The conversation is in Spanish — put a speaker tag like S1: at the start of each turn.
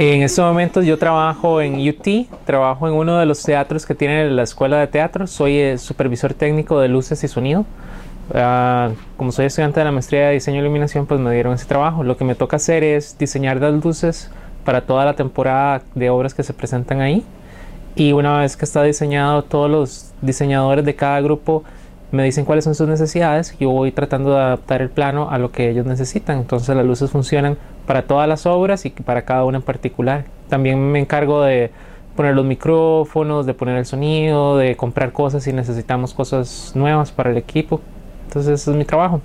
S1: En estos momentos yo trabajo en UT, trabajo en uno de los teatros que tiene la escuela de teatro, soy el supervisor técnico de luces y sonido. Ah, como soy estudiante de la maestría de diseño y iluminación, pues me dieron ese trabajo. Lo que me toca hacer es diseñar las luces para toda la temporada de obras que se presentan ahí. Y una vez que está diseñado, todos los diseñadores de cada grupo me dicen cuáles son sus necesidades, yo voy tratando de adaptar el plano a lo que ellos necesitan. Entonces las luces funcionan para todas las obras y para cada una en particular. También me encargo de poner los micrófonos, de poner el sonido, de comprar cosas si necesitamos cosas nuevas para el equipo. Entonces ese es mi trabajo.